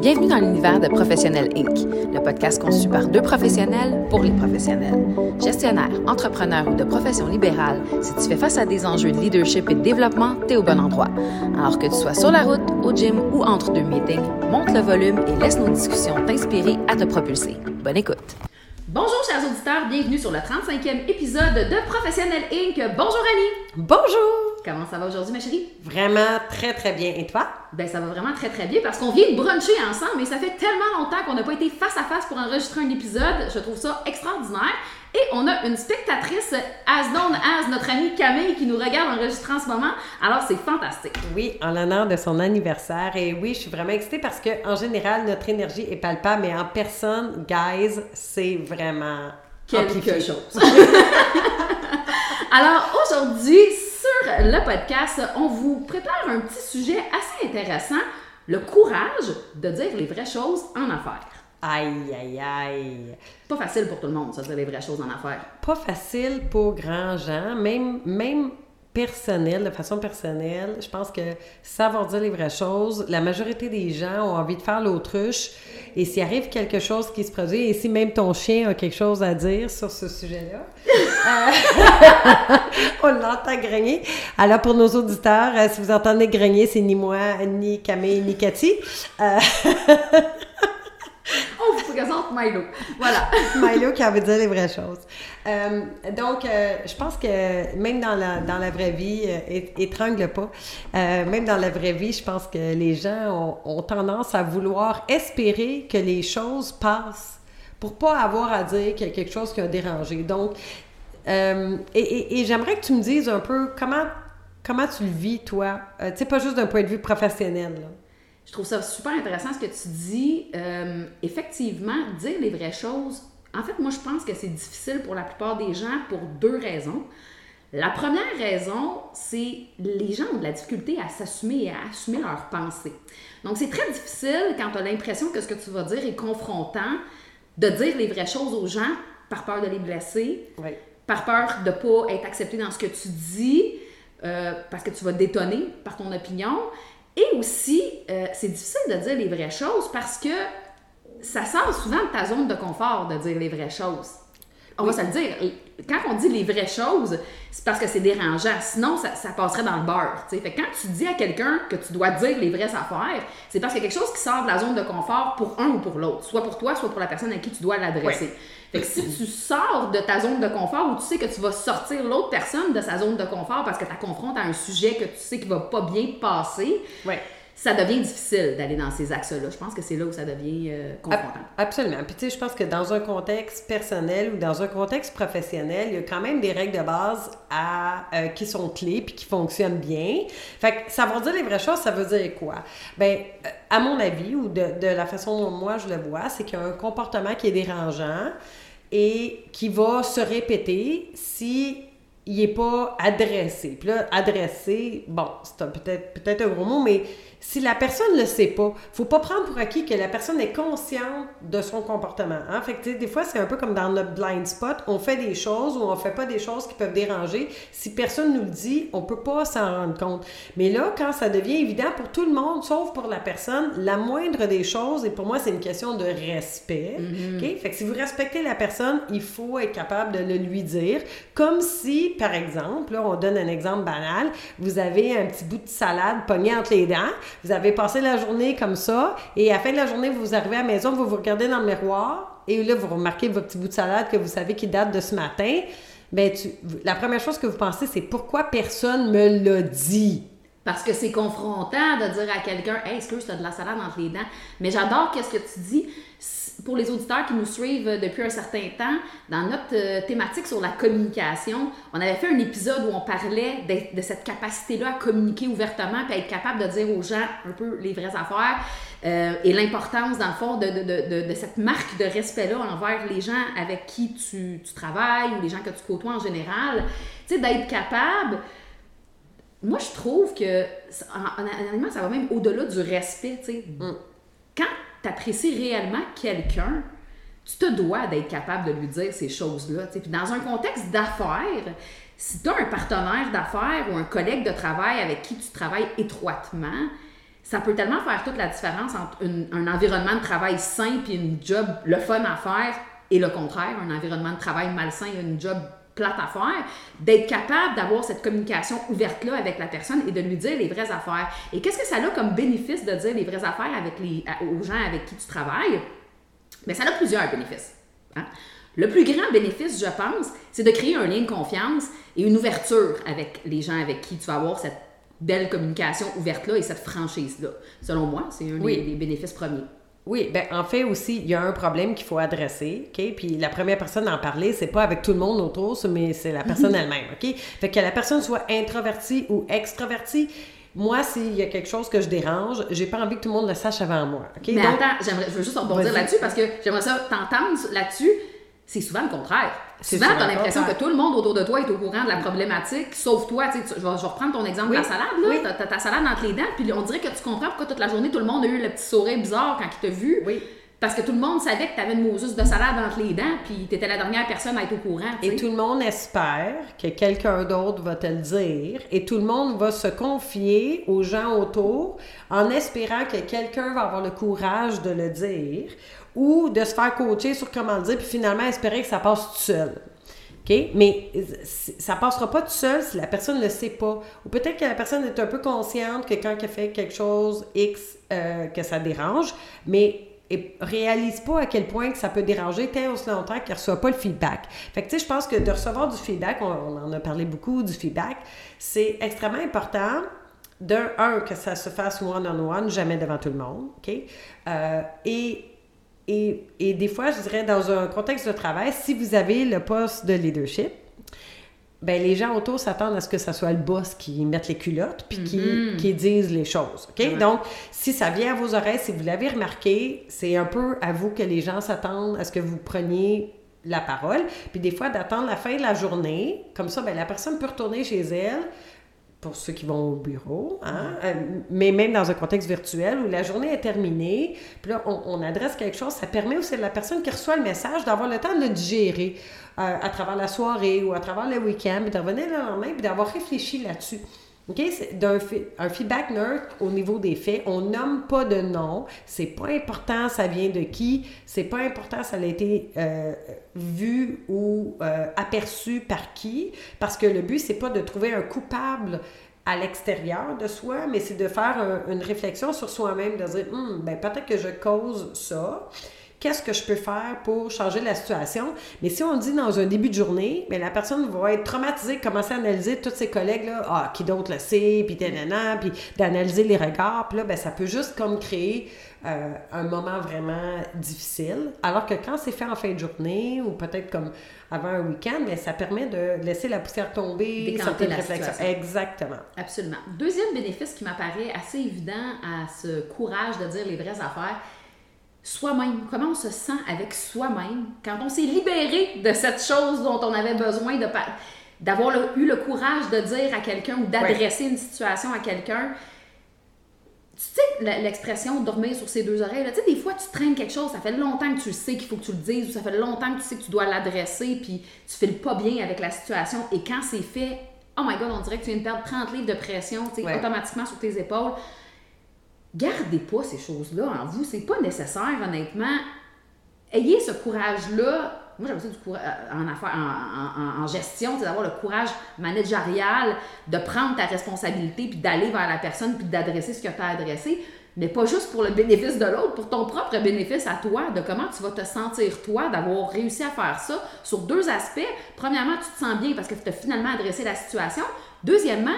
Bienvenue dans l'univers de Professionnel Inc., le podcast conçu par deux professionnels pour les professionnels. Gestionnaire, entrepreneur ou de profession libérale, si tu fais face à des enjeux de leadership et de développement, t'es au bon endroit. Alors que tu sois sur la route, au gym ou entre deux meetings, monte le volume et laisse nos discussions t'inspirer à te propulser. Bonne écoute! Bonjour chers auditeurs, bienvenue sur le 35e épisode de Professionnel Inc. Bonjour Annie! Bonjour! Comment ça va aujourd'hui ma chérie? Vraiment très très bien. Et toi? Ben ça va vraiment très très bien parce qu'on vient de bruncher ensemble et ça fait tellement longtemps qu'on n'a pas été face à face pour enregistrer un épisode. Je trouve ça extraordinaire. Et on a une spectatrice, as known as notre amie Camille, qui nous regarde enregistrer en ce moment. Alors, c'est fantastique. Oui, en l'honneur de son anniversaire. Et oui, je suis vraiment excitée parce que en général, notre énergie est palpable, mais en personne, guys, c'est vraiment quelque chose. Alors, aujourd'hui, le podcast, on vous prépare un petit sujet assez intéressant le courage de dire les vraies choses en affaires. Aïe, aïe, aïe. Pas facile pour tout le monde, ça, de dire les vraies choses en affaires. Pas facile pour grand gens, même, même personnel, de façon personnelle. Je pense que savoir dire les vraies choses, la majorité des gens ont envie de faire l'autruche. Et s'il arrive quelque chose qui se produit, et si même ton chien a quelque chose à dire sur ce sujet-là, euh, on l'entend grogner. Alors, pour nos auditeurs, euh, si vous entendez grogner, c'est ni moi, ni Camille, ni Cathy. Euh, présente Milo. Voilà. Milo qui a envie de dire les vraies choses. Euh, donc, euh, je pense que même dans la, dans la vraie vie, euh, étrangle pas, même dans la vraie vie, je pense que les gens ont, tendance à vouloir espérer que les choses passent pour pas avoir à dire qu'il y a quelque chose qui a dérangé. Donc, et, j'aimerais que tu me dises un peu comment, comment tu le vis, toi? tu sais, pas juste d'un point de vue professionnel. Je trouve ça super intéressant ce que tu dis. Euh, effectivement, dire les vraies choses, en fait, moi, je pense que c'est difficile pour la plupart des gens pour deux raisons. La première raison, c'est les gens ont de la difficulté à s'assumer et à assumer leurs pensées. Donc, c'est très difficile quand tu as l'impression que ce que tu vas dire est confrontant de dire les vraies choses aux gens par peur de les blesser, par peur de ne pas être accepté dans ce que tu dis, euh, parce que tu vas détonner par ton opinion. Et aussi, euh, c'est difficile de dire les vraies choses parce que ça sort souvent de ta zone de confort de dire les vraies choses. On va se le dire. Quand on dit les vraies choses, c'est parce que c'est dérangeant. Sinon, ça, passerait dans le beurre. Fait quand tu dis à quelqu'un que tu dois dire les vraies affaires, c'est parce qu'il y a quelque chose qui sort de la zone de confort pour un ou pour l'autre. Soit pour toi, soit pour la personne à qui tu dois l'adresser. Fait que si tu sors de ta zone de confort ou tu sais que tu vas sortir l'autre personne de sa zone de confort parce que tu la confrontes à un sujet que tu sais qui va pas bien passer, ça devient difficile d'aller dans ces axes-là. Je pense que c'est là où ça devient euh, confrontant. Absolument. Puis tu sais, je pense que dans un contexte personnel ou dans un contexte professionnel, il y a quand même des règles de base à, euh, qui sont clés puis qui fonctionnent bien. Fait que savoir dire les vraies choses, ça veut dire quoi? Ben, euh, à mon avis, ou de, de la façon dont moi je le vois, c'est qu'il y a un comportement qui est dérangeant et qui va se répéter si il n'est pas adressé. Puis là, adressé, bon, c'est peut-être peut-être un gros mot, mais si la personne ne le sait pas, faut pas prendre pour acquis que la personne est consciente de son comportement. Hein? Fait que, des fois, c'est un peu comme dans notre blind spot. On fait des choses ou on fait pas des choses qui peuvent déranger. Si personne nous le dit, on peut pas s'en rendre compte. Mais là, quand ça devient évident pour tout le monde, sauf pour la personne, la moindre des choses, et pour moi, c'est une question de respect. Mm-hmm. Fait que si vous respectez la personne, il faut être capable de le lui dire. Comme si, par exemple, là, on donne un exemple banal, vous avez un petit bout de salade pogné entre les dents, vous avez passé la journée comme ça, et à la fin de la journée, vous arrivez à la maison, vous vous regardez dans le miroir, et là, vous remarquez votre petit bout de salade que vous savez qui date de ce matin. Bien, la première chose que vous pensez, c'est pourquoi personne me l'a dit? Parce que c'est confrontant de dire à quelqu'un Hey, que tu as de la salade entre les dents? Mais j'adore qu'est-ce que tu dis pour les auditeurs qui nous suivent depuis un certain temps, dans notre euh, thématique sur la communication, on avait fait un épisode où on parlait de, cette capacité-là à communiquer ouvertement et à être capable de dire aux gens un peu les vraies affaires euh, et l'importance, dans le fond, de, cette marque de respect-là envers les gens avec qui tu, travailles ou les gens que tu côtoies en général. Tu sais, d'être capable moi, je trouve que, en, ça va même au-delà du respect, tu sais. Mm. Quand apprécies réellement quelqu'un, tu te dois d'être capable de lui dire ces choses-là. Puis dans un contexte d'affaires, si tu as un partenaire d'affaires ou un collègue de travail avec qui tu travailles étroitement, ça peut tellement faire toute la différence entre un environnement de travail sain puis une job le fun à faire et le contraire, un environnement de travail malsain et une job plate à faire, d'être capable d'avoir cette communication ouverte-là avec la personne et de lui dire les vraies affaires. Et qu'est-ce que ça a comme bénéfice de dire les vraies affaires avec les, aux gens avec qui tu travailles? Bien, ça a plusieurs bénéfices. Hein. Le plus grand bénéfice, je pense, c'est de créer un lien de confiance et une ouverture avec les gens avec qui tu vas avoir cette belle communication ouverte-là et cette franchise-là. Selon moi, c'est un des bénéfices premiers. Oui, ben en fait aussi, il y a un problème qu'il faut adresser, OK? Puis la première personne à en parler, c'est pas avec tout le monde autour, mais c'est la personne elle-même, OK? Fait que la personne soit introvertie ou extravertie, moi, s'il y a quelque chose que je dérange, j'ai pas envie que tout le monde le sache avant moi. OK? Mais attends, je veux juste rebondir là-dessus parce que j'aimerais ça t'entendre là-dessus. C'est souvent le contraire. Souvent, tu as l'impression que tout le monde autour de toi est au courant de la problématique, sauf toi. Tu, je, vais, reprendre ton exemple de la salade. Là. Tu as, ta salade entre les dents, puis on dirait que tu comprends pourquoi toute la journée, tout le monde a eu le petit sourire bizarre quand il t'a vu. Oui. Parce que tout le monde savait que tu avais une Moses de salade entre les dents, puis tu étais la dernière personne à être au courant. Et tout le monde espère que quelqu'un d'autre va te le dire, et tout le monde va se confier aux gens autour en espérant que quelqu'un va avoir le courage de le dire ou de se faire coacher sur comment le dire, puis finalement espérer que ça passe tout seul. OK? Mais ça passera pas tout seul si la personne ne le sait pas. Ou peut-être que la personne est un peu consciente que quand elle fait quelque chose X, euh, que ça dérange, mais et réalise pas à quel point que ça peut déranger tant aussi longtemps qu'elle ne reçoit pas le feedback. Fait que, tu sais, je pense que de recevoir du feedback, on, en a parlé beaucoup du feedback, c'est extrêmement important. D'un, un, que ça se fasse one-on-one, jamais devant tout le monde, OK? Euh, et et, et, des fois, je dirais, dans un contexte de travail, si vous avez le poste de leadership, ben les gens autour s'attendent à ce que ce soit le boss qui mette les culottes puis qui, mm-hmm. qui dise les choses. OK? Donc, si ça vient à vos oreilles, si vous l'avez remarqué, c'est un peu à vous que les gens s'attendent à ce que vous preniez la parole. Puis des fois, d'attendre la fin de la journée, comme ça, ben, la personne peut retourner chez elle, pour ceux qui vont au bureau, hein? Euh, mais même dans un contexte virtuel où la journée est terminée, puis là, on, adresse quelque chose, ça permet aussi à la personne qui reçoit le message d'avoir le temps de le digérer euh, à travers la soirée ou à travers le week-end, puis de revenir le lendemain, puis d'avoir réfléchi là-dessus. OK? C'est un feedback neutre au niveau des faits. On nomme pas de nom. C'est pas important ça vient de qui. C'est pas important ça a été euh, vu ou euh, aperçu par qui. Parce que le but, c'est pas de trouver un coupable à l'extérieur de soi, mais c'est de faire une réflexion sur soi-même, de dire, hum, ben, peut-être que je cause ça qu'est-ce que je peux faire pour changer la situation? Mais si on dit dans un début de journée, mais la personne va être traumatisée, commencer à analyser tous ses collègues, là, ah, qui d'autre le sait, puis nanana, puis d'analyser les regards, puis là, ben, ça peut juste comme créer euh, un moment vraiment difficile. Alors que quand c'est fait en fin de journée, ou peut-être comme avant un week-end, mais ben, ça permet de laisser la poussière tomber, certaines réflexions. Exactement. Absolument. Deuxième bénéfice qui m'apparaît assez évident à ce courage de dire les vraies affaires, soi-même, comment on se sent avec soi-même quand on s'est libéré de cette chose dont on avait besoin de d'avoir eu le courage de dire à quelqu'un ou d'adresser une situation à quelqu'un? Tu sais l'expression dormir sur ses deux oreilles, tu sais, des fois tu traînes quelque chose, ça fait longtemps que tu sais qu'il faut que tu le dises, ou ça fait longtemps que tu sais que tu dois l'adresser, puis tu files pas bien avec la situation, et quand c'est fait, oh my god, on dirait que tu viens de perdre 30 livres de pression, tu sais, automatiquement sur tes épaules gardez pas ces choses-là en vous. C'est pas nécessaire, honnêtement. Ayez ce courage-là. Moi, j'aime ça du courage euh, en, affaires, en, en, gestion, c'est d'avoir le courage managérial de prendre ta responsabilité puis d'aller vers la personne puis d'adresser ce que tu as adressé. Mais pas juste pour le bénéfice de l'autre, pour ton propre bénéfice à toi, de comment tu vas te sentir toi d'avoir réussi à faire ça sur deux aspects. Premièrement, tu te sens bien parce que tu as finalement adressé la situation. Deuxièmement,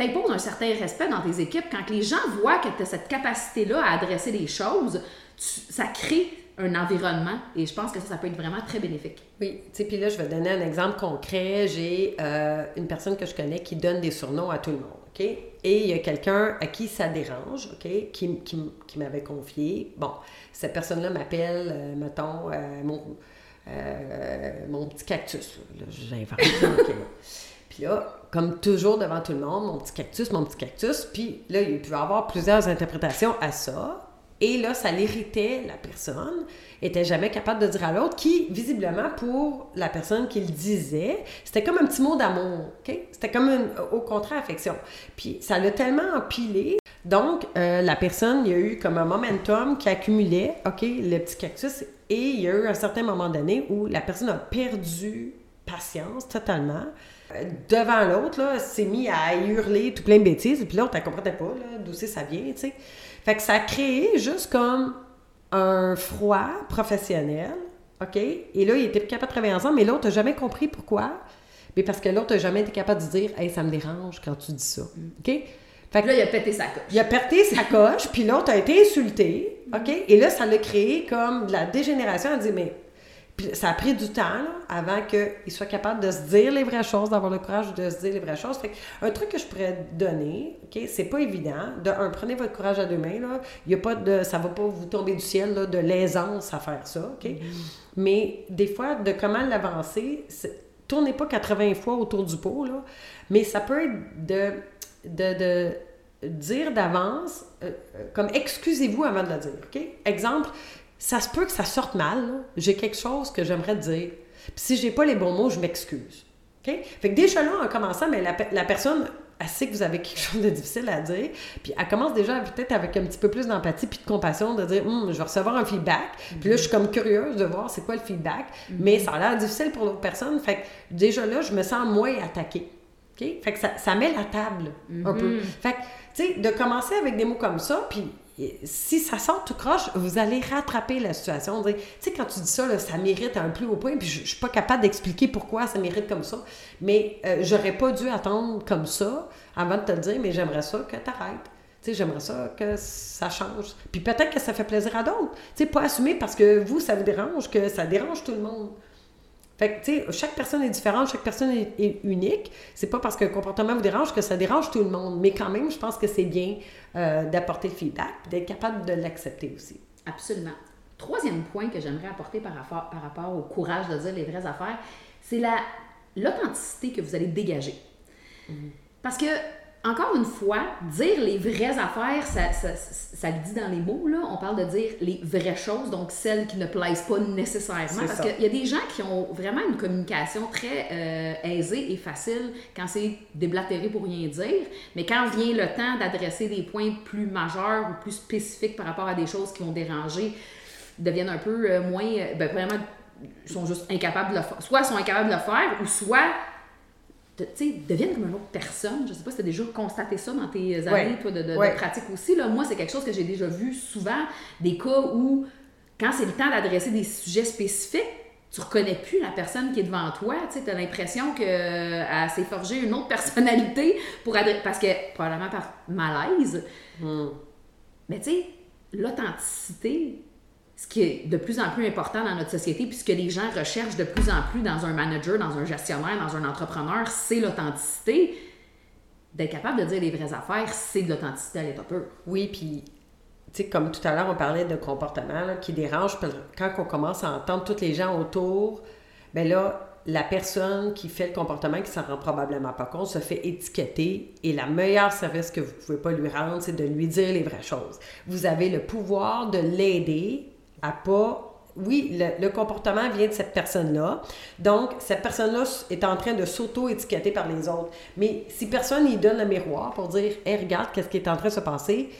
t'imposes un certain respect dans tes équipes. Quand les gens voient que tu as cette capacité-là à adresser les choses, ça crée un environnement et je pense que ça, ça peut être vraiment très bénéfique. Oui, tu sais, puis là, je vais donner un exemple concret. J'ai euh, une personne que je connais qui donne des surnoms à tout le monde, OK? Et il y a quelqu'un à qui ça dérange, OK? Qui, qui, m'avait confié. Bon, cette personne-là m'appelle, euh, mettons, euh, mon, petit cactus. J'invente. Puis là, comme toujours devant tout le monde, mon petit cactus, mon petit cactus. Puis là, il y avoir plusieurs interprétations à ça. Et là, ça l'irritait la personne, était jamais capable de dire à l'autre, qui, visiblement, pour la personne qui le disait, c'était comme un petit mot d'amour? C'était comme une, au contraire, affection. Puis ça l'a tellement empilé Donc, euh, la personne, il y a eu comme un momentum qui accumulait, OK, le petit cactus, et il y a eu un certain moment donné où la personne a perdu patience totalement. Devant l'autre, là, s'est mis à hurler tout plein de bêtises, puis l'autre, elle comprenait pas d'où ça vient, tu sais. Fait que ça a créé juste comme un froid professionnel, OK? Et là, il était plus capable de travailler ensemble, mais l'autre n'a jamais compris pourquoi. Mais parce que l'autre n'a jamais été capable de dire Hey, ça me dérange quand tu dis ça. OK? Fait que là, il a pété sa coche. Il a pété sa coche, puis l'autre a été insulté. OK? Et là, ça l'a créé comme de la dégénération. Elle dit Mais ça a pris du temps là, avant qu'il soit capable de se dire les vraies choses, d'avoir le courage de se dire les vraies choses. Fait un truc que je pourrais donner, OK, c'est pas évident. De un, prenez votre courage à deux mains. Là. Il y a pas de, ça va pas vous tomber du ciel là, de l'aisance à faire ça. OK? Mm-hmm. Mais des fois, de comment l'avancer, tournez pas 80 fois autour du pot, là, mais ça peut être de, de, dire d'avance, euh, euh, comme excusez-vous avant de le dire. OK? Exemple, ça se peut que ça sorte mal. J'ai quelque chose que j'aimerais dire. Puis si j'ai pas les bons mots, je m'excuse. OK? Fait que déjà là, en commençant, mais la, la personne elle sait que vous avez quelque chose de difficile à dire, puis elle commence déjà peut-être avec un petit peu plus d'empathie puis de compassion, de dire hum, je vais recevoir un feedback. Puis là, je suis comme curieuse de voir c'est quoi le feedback, mais ça a l'air difficile pour l'autre personne. Fait que déjà là, je me sens moins attaquée. OK? Fait que ça, ça met la table un peu. Mm-hmm. Fait que, tu sais, de commencer avec des mots comme ça, puis si ça sort tout croche, vous allez rattraper la situation. Tu sais, quand tu dis ça, ça mérite un plus haut point, puis je, ne suis pas capable d'expliquer pourquoi ça mérite comme ça, mais euh, j'aurais pas dû attendre comme ça avant de te dire, mais j'aimerais ça que tu arrêtes. J'aimerais ça que ça change. Puis peut-être que ça fait plaisir à d'autres. Tu sais, pas assumer parce que vous, ça vous dérange, que ça dérange tout le monde. Fait que, tu sais, chaque personne est différente, chaque personne est, unique. C'est pas parce qu'un comportement vous dérange que ça dérange tout le monde. Mais quand même, je pense que c'est bien euh, d'apporter le feedback d'être capable de l'accepter aussi. Absolument. Troisième point que j'aimerais apporter par rapport, par rapport au courage de dire les vraies affaires, c'est la, l'authenticité que vous allez dégager. Mm-hmm. Parce que encore une fois, dire les vraies affaires, ça, ça, le dit dans les mots, là. On parle de dire les vraies choses, donc celles qui ne plaisent pas nécessairement. Parce qu'il y a des gens qui ont vraiment une communication très euh, aisée et facile quand c'est déblatéré pour rien dire. Mais quand vient le temps d'adresser des points plus majeurs ou plus spécifiques par rapport à des choses qui vont déranger, deviennent un peu euh, moins. Euh, ben, vraiment, ils sont juste incapables de le faire. Soit ils sont incapables de le faire, ou soit sais, deviennent comme une autre personne. Je sais pas si tu as déjà constaté ça dans tes années toi, de, de, pratique aussi. Là. Moi, c'est quelque chose que j'ai déjà vu souvent, des cas où, quand c'est le temps d'adresser des sujets spécifiques, tu reconnais plus la personne qui est devant toi. Tu as l'impression qu'elle s'est forgée une autre personnalité pour adresser... Parce que, probablement par malaise. Hmm. Mais tu sais, l'authenticité, ce qui est de plus en plus important dans notre société, puisque les gens recherchent de plus en plus dans un manager, dans un gestionnaire, dans un entrepreneur, c'est l'authenticité. D'être capable de dire les vraies affaires, c'est de l'authenticité à l'état pur. Oui, puis, tu sais, comme tout à l'heure, on parlait de comportement qui dérange. Quand on commence à entendre tous les gens autour, ben là, la personne qui fait le comportement, qui s'en rend probablement pas compte, se fait étiqueter et la meilleure service que vous pouvez pas lui rendre, c'est de lui dire les vraies choses. Vous avez le pouvoir de l'aider à pas oui, le, comportement vient de cette personne-là. Donc, cette personne-là est en train de s'auto-étiqueter par les autres. Mais si personne n'y donne le miroir pour dire Hey, regarde, qu'est-ce qui est en train de se passer,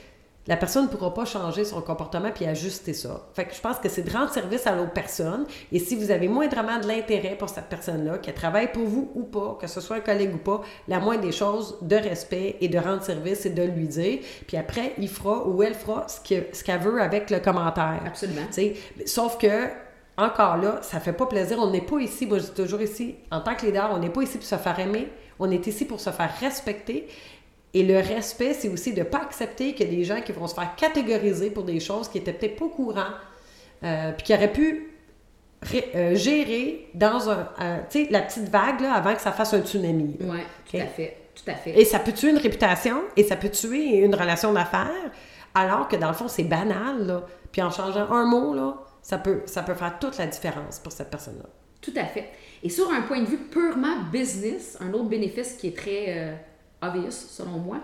la personne ne pourra pas changer son comportement puis ajuster ça. Fait que je pense que c'est de rendre service à l'autre personne. Et si vous avez moindrement de l'intérêt pour cette personne-là, qu'elle travaille pour vous ou pas, que ce soit un collègue ou pas, la moindre des choses de respect et de rendre service, c'est de lui dire. Puis après, il fera ou elle fera ce qu'elle ce veut avec le commentaire. Absolument. Sauf que encore là, ça fait pas plaisir. On n'est pas ici, moi je dis toujours ici, en tant que leader, on n'est pas ici pour se faire aimer, on est ici pour se faire respecter. Et le respect, c'est aussi de ne pas accepter qu'il y a des gens qui vont se faire catégoriser pour des choses qui étaient peut-être pas au courant, euh, puis qui auraient pu euh, gérer dans un, tu sais, la petite vague là, avant que ça fasse un tsunami. Oui, tout à fait. Tout à fait. Et ça peut tuer une réputation et ça peut tuer une relation d'affaires, alors que dans le fond, c'est banal. Là. Puis en changeant un mot, là, ça, peut, ça peut faire toute la différence pour cette personne-là. Tout à fait. Et sur un point de vue purement business, un autre bénéfice qui est très euh, obvious, selon moi,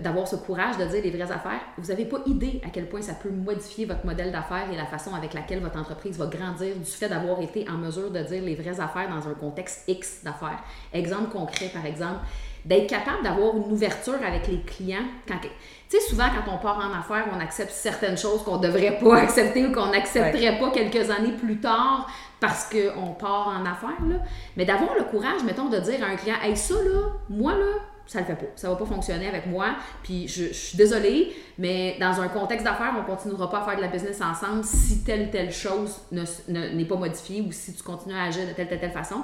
d'avoir ce courage de dire les vraies affaires. Vous n'avez pas idée à quel point ça peut modifier votre modèle d'affaires et la façon avec laquelle votre entreprise va grandir du fait d'avoir été en mesure de dire les vraies affaires dans un contexte X d'affaires. Exemple concret, par exemple, d'être capable d'avoir une ouverture avec les clients. Quand, tu sais, souvent, quand on part en affaires, on accepte certaines choses qu'on ne devrait pas accepter ou qu'on n'accepterait pas quelques années plus tard parce qu'on part en affaires. Là. Mais d'avoir le courage, mettons, de dire à un client Hey, ça, là, moi, là, ça le fait pas. Ça va pas fonctionner avec moi. Puis je, je suis désolée, mais dans un contexte d'affaires, on continuera pas à faire de la business ensemble si telle ou telle chose n'est pas modifiée ou si tu continues à agir de telle, telle, telle façon.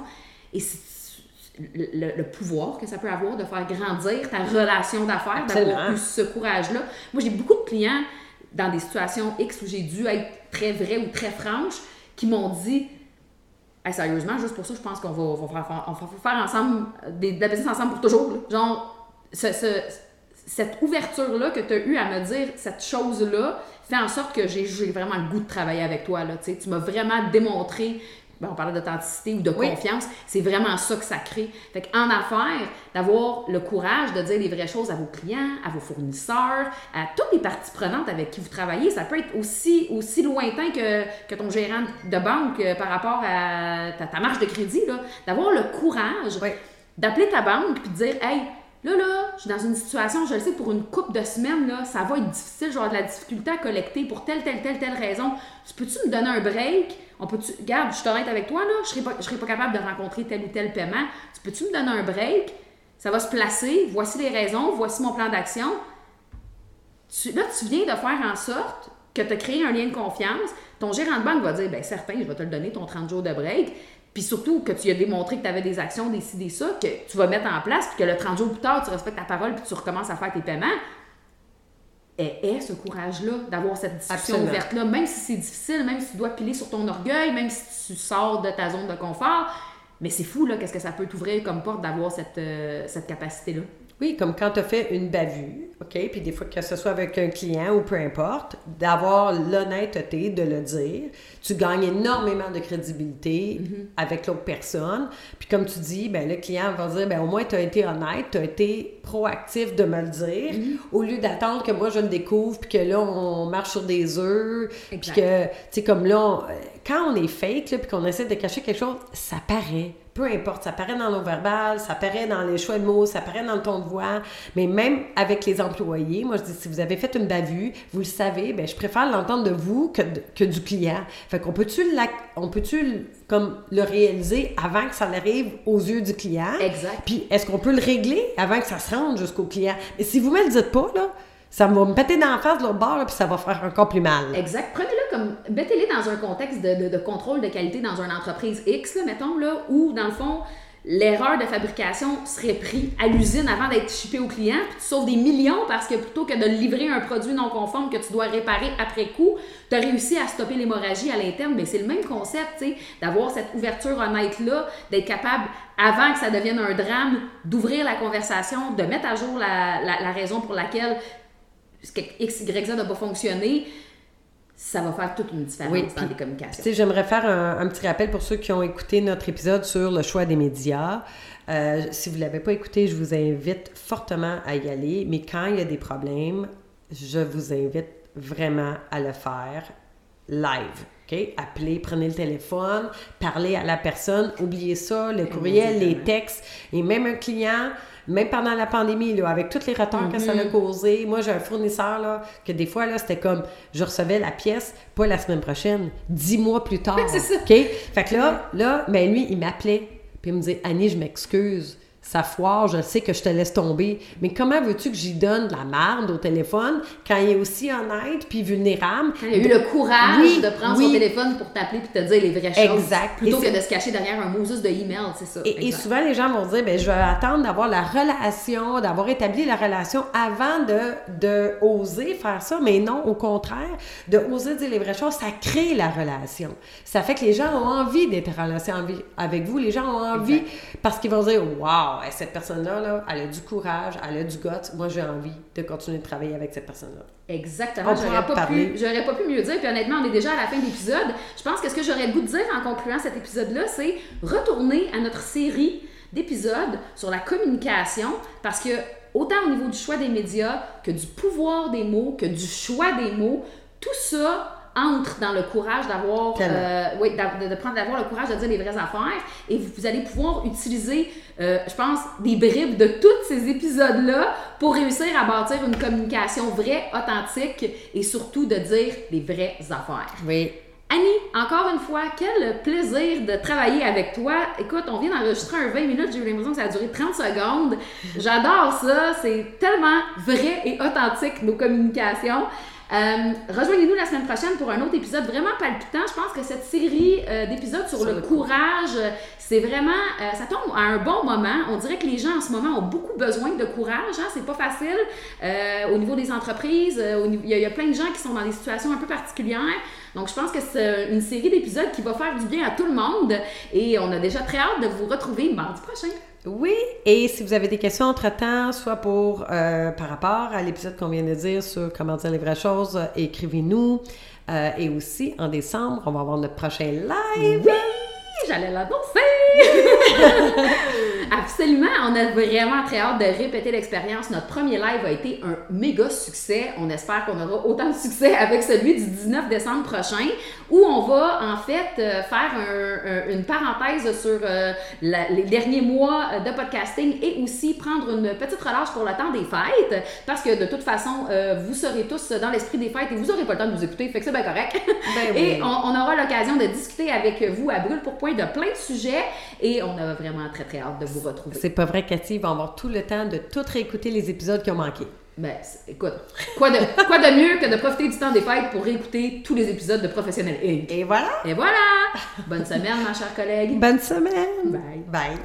Et si le, le, pouvoir que ça peut avoir de faire grandir ta relation d'affaires, d'avoir eu ce courage-là. Moi, j'ai beaucoup de clients dans des situations X où j'ai dû être très vrai ou très franche qui m'ont dit sérieusement, juste pour ça, je pense qu'on va, faire, on va faire ensemble des, de la business ensemble pour toujours. Genre, ce, cette ouverture-là que tu as eue à me dire cette chose-là fait en sorte que j'ai vraiment le goût de travailler avec toi. Là, tu m'as vraiment démontré ben, on parlait d'authenticité ou de confiance, c'est vraiment ça que ça crée. Fait en affaires, d'avoir le courage de dire les vraies choses à vos clients, à vos fournisseurs, à toutes les parties prenantes avec qui vous travaillez, ça peut être aussi, aussi lointain que, que ton gérant de banque euh, par rapport à ta, marge de crédit, d'avoir le courage d'appeler ta banque et de dire Hey, Là, là, je suis dans une situation, je le sais, pour une couple de semaines, là, ça va être difficile, genre de la difficulté à collecter pour telle, telle, telle, telle raison. Peux-tu me donner un break? On peut-tu. Regarde, je t'arrête avec toi, là, je serais pas, pas capable de rencontrer tel ou tel paiement. Tu peux-tu me donner un break? Ça va se placer, voici les raisons, voici mon plan d'action. là, tu viens de faire en sorte que tu as créé un lien de confiance. Ton gérant de banque va dire, bien certain, je vais te le donner, ton 30 jours de break. Puis surtout que tu as démontré que tu avais des actions, des ci, des ça, que tu vas mettre en place, puis que le 30 jours plus tard, tu respectes ta parole, puis tu recommences à faire tes paiements. Et ce courage-là d'avoir cette discussion ouverte-là, même si c'est difficile, même si tu dois piler sur ton orgueil, même si tu sors de ta zone de confort. Mais c'est fou, là, qu'est-ce que ça peut t'ouvrir comme porte d'avoir cette, euh, cette capacité-là. Oui, comme quand tu as fait une bavure, OK? Puis des fois, que ce soit avec un client ou peu importe, d'avoir l'honnêteté de le dire. Tu gagnes énormément de crédibilité mm-hmm. avec l'autre personne. Puis comme tu dis, ben, le client va dire, ben, au moins, tu as été honnête, tu as été proactif de me le dire, mm-hmm. au lieu d'attendre que moi, je le découvre, puis que là, on marche sur des œufs. Puis que, tu sais, comme là, quand on est fake, puis qu'on essaie de cacher quelque chose, ça paraît peu importe, ça paraît dans nos verbal, ça paraît dans les choix de mots, ça paraît dans le ton de voix, mais même avec les employés, moi je dis, si vous avez fait une bavure, vous le savez, ben je préfère l'entendre de vous que, que du client. Fait qu'on peut-tu on peut-tu comme le réaliser avant que ça arrive aux yeux du client? Exact. Puis est-ce qu'on peut le régler avant que ça se rende jusqu'au client? Si vous me le dites pas, là, ça va me péter dans la face de l'autre bord, puis ça va faire encore plus mal. Exact. Prenez-le comme. Mettez-les dans un contexte de, de, contrôle de qualité dans une entreprise X, là, mettons, là, où, dans le fond, l'erreur de fabrication serait prise à l'usine avant d'être shippée au client, puis tu sauves des millions parce que plutôt que de livrer un produit non conforme que tu dois réparer après coup, tu as réussi à stopper l'hémorragie à l'interne. Mais c'est le même concept, tu sais, d'avoir cette ouverture honnête-là, d'être capable, avant que ça devienne un drame, d'ouvrir la conversation, de mettre à jour la, la raison pour laquelle X, Y, Z n'a pas fonctionné, ça va faire toute une différence dans les communications. J'aimerais faire un, petit rappel pour ceux qui ont écouté notre épisode sur le choix des médias. Euh, si vous ne l'avez pas écouté, je vous invite fortement à y aller. Mais quand il y a des problèmes, je vous invite vraiment à le faire live. OK? Appelez, prenez le téléphone, parlez à la personne, oubliez ça, le courriel, les textes. Et même un client, même pendant la pandémie, là, avec tous les retards que ça a mhm. causé, moi, j'ai un fournisseur, là, que des fois, là, c'était comme, je recevais la pièce, pas la semaine prochaine, dix mois plus tard. c'est ça. OK? Fait que là, là, ben lui, il m'appelait, puis il me disait, Annie, je m'excuse sa foire, je sais que je te laisse tomber. Mais comment veux-tu que j'y donne de la merde au téléphone quand il est aussi honnête puis vulnérable? Quand il a eu le courage de prendre son téléphone pour t'appeler puis te dire les vraies choses. Exact. Plutôt que de se cacher derrière un Moses de email, c'est ça. Et, souvent, les gens vont dire, ben je vais attendre d'avoir la relation, d'avoir établi la relation avant de, de oser faire ça. Mais non, au contraire, de oser dire les vraies choses, ça crée la relation. Ça fait que les gens ont envie d'être en relation avec vous. Les gens ont envie parce qu'ils vont dire, wow, cette personne-là, là, elle a du courage, elle a du goût. Moi, j'ai envie de continuer de travailler avec cette personne-là. Exactement. J'aurais pas, pu, j'aurais pas pu mieux dire. Puis honnêtement, on est déjà à la fin de l'épisode. Je pense que ce que j'aurais le goût de dire en concluant cet épisode-là, c'est retourner à notre série d'épisodes sur la communication parce que autant au niveau du choix des médias que du pouvoir des mots, que du choix des mots, tout ça entre dans le courage d'avoir, euh, oui, de, prendre, d'avoir le courage de dire les vraies affaires et vous, allez pouvoir utiliser euh, je pense, des bribes de tous ces épisodes-là pour réussir à bâtir une communication vraie, authentique et surtout de dire les vraies affaires. Oui. Annie, encore une fois, quel plaisir de travailler avec toi. Écoute, on vient d'enregistrer un 20 minutes, j'ai eu l'impression que ça a duré 30 secondes. J'adore ça, c'est tellement vrai et authentique nos communications. Euh, rejoignez-nous la semaine prochaine pour un autre épisode vraiment palpitant. Je pense que cette série euh, d'épisodes sur, le, courage, c'est vraiment, euh, ça tombe à un bon moment. On dirait que les gens en ce moment ont beaucoup besoin de courage. Hein? C'est pas facile au niveau des entreprises. il, y a, plein de gens qui sont dans des situations un peu particulières. Donc, je pense que c'est une série d'épisodes qui va faire du bien à tout le monde. Et on a déjà très hâte de vous retrouver mardi prochain. Oui, et si vous avez des questions entre-temps, soit pour euh, par rapport à l'épisode qu'on vient de dire sur comment dire les vraies choses, écrivez-nous. Euh, et aussi, en décembre, on va avoir notre prochain live. Oui, j'allais l'annoncer! Absolument, on a vraiment très hâte de répéter l'expérience. Notre premier live a été un méga succès. On espère qu'on aura autant de succès avec celui du 19 décembre prochain, où on va en fait euh, faire une parenthèse sur euh, les derniers mois de podcasting et aussi prendre une petite relâche pour le temps des fêtes, parce que de toute façon, euh, vous serez tous dans l'esprit des fêtes et vous n'aurez pas le temps de nous écouter, fait que c'est bien correct. Ben et on, aura l'occasion de discuter avec vous à brûle pour point de plein de sujets et on a vraiment très très hâte de vous retrouver. C'est pas vrai, Cathy, ils vont avoir tout le temps de tout réécouter les épisodes qui ont manqué. Ben, écoute, quoi de, quoi de mieux que de profiter du temps des fêtes pour réécouter tous les épisodes de Professionnel Inc. Et voilà! Et voilà! Bonne semaine, ma chère collègue. Bonne semaine! Bye. Bye.